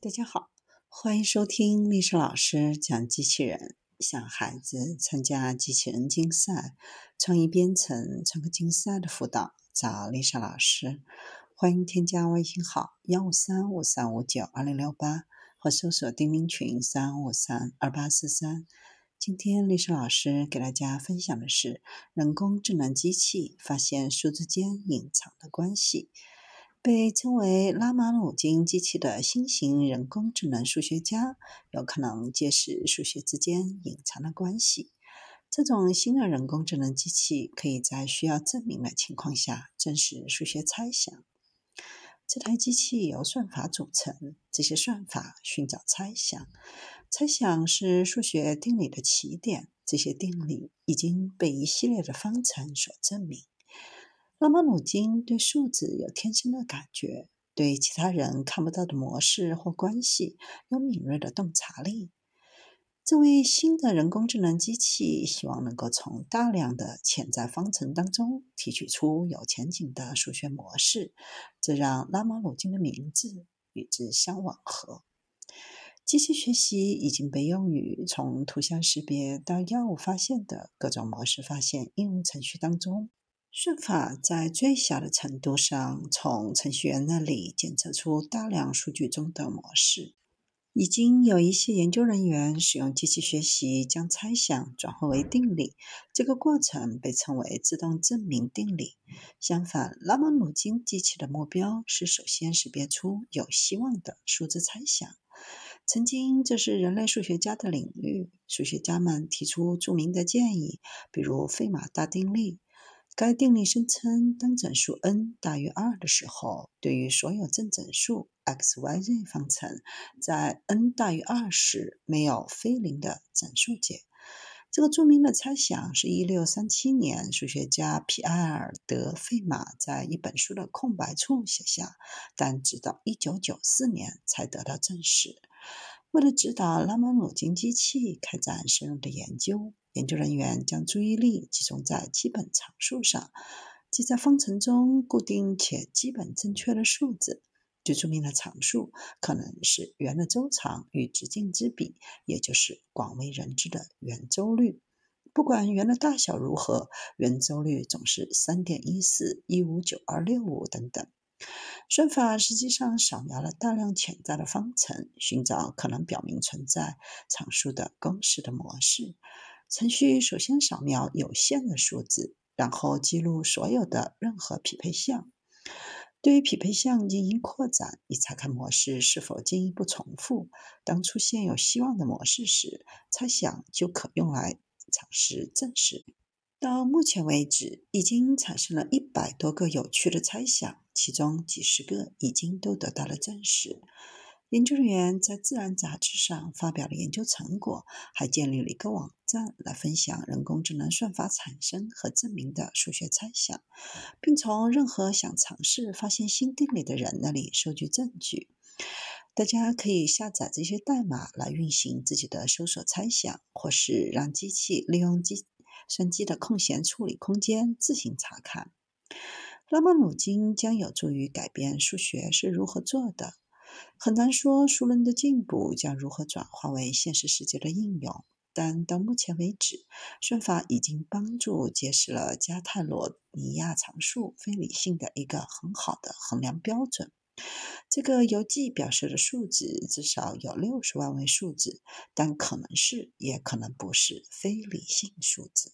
大家好，欢迎收听历史老师讲机器人，向孩子参加机器人竞赛、创意编程、创客竞赛的辅导，找历史老师。欢迎添加微信号幺五三五三五九二零六八，或搜索钉钉群三五三二八四三。今天历史老师给大家分享的是人工智能机器发现数字间隐藏的关系。被称为拉马努金机器的新型人工智能数学家，有可能揭示数学之间隐藏的关系。这种新的人工智能机器可以在需要证明的情况下证实数学猜想。这台机器由算法组成，这些算法寻找猜想。猜想是数学定理的起点，这些定理已经被一系列的方程所证明。拉马努金对数字有天生的感觉，对其他人看不到的模式或关系有敏锐的洞察力。这位新的人工智能机器希望能够从大量的潜在方程当中提取出有前景的数学模式，这让拉马努金的名字与之相吻合。机器学习已经被用于从图像识别到药物发现的各种模式发现应用程序当中。算法在最小的程度上从程序员那里检测出大量数据中的模式。已经有一些研究人员使用机器学习将猜想转化为定理，这个过程被称为自动证明定理。相反，拉马努金机器的目标是首先识别出有希望的数字猜想。曾经，这是人类数学家的领域，数学家们提出著名的建议，比如费马大定律。该定理声称，当整数 n 大于二的时候，对于所有正整数 x、y、z 方程，在 n 大于二时没有非零的整数解。这个著名的猜想是一六三七年数学家皮埃尔·德·费马在一本书的空白处写下，但直到一九九四年才得到证实。为了指导拉马努金机器开展深入的研究。研究人员将注意力集中在基本常数上，即在方程中固定且基本正确的数字。最著名的常数可能是圆的周长与直径之比，也就是广为人知的圆周率。不管圆的大小如何，圆周率总是三点一四一五九二六五等等。算法实际上扫描了大量潜在的方程，寻找可能表明存在常数的公式的模式。程序首先扫描有限的数字，然后记录所有的任何匹配项。对于匹配项进行扩展，以查看模式是否进一步重复。当出现有希望的模式时，猜想就可用来尝试证实。到目前为止，已经产生了一百多个有趣的猜想，其中几十个已经都得到了证实。研究人员在《自然》杂志上发表了研究成果，还建立了一个网站来分享人工智能算法产生和证明的数学猜想，并从任何想尝试发现新定理的人那里收集证据。大家可以下载这些代码来运行自己的搜索猜想，或是让机器利用计算机的空闲处理空间自行查看。拉马努金将有助于改变数学是如何做的。很难说数论的进步将如何转化为现实世界的应用，但到目前为止，算法已经帮助揭示了加泰罗尼亚常数非理性的一个很好的衡量标准。这个游记表示的数字至少有六十万位数字，但可能是也可能不是非理性数字。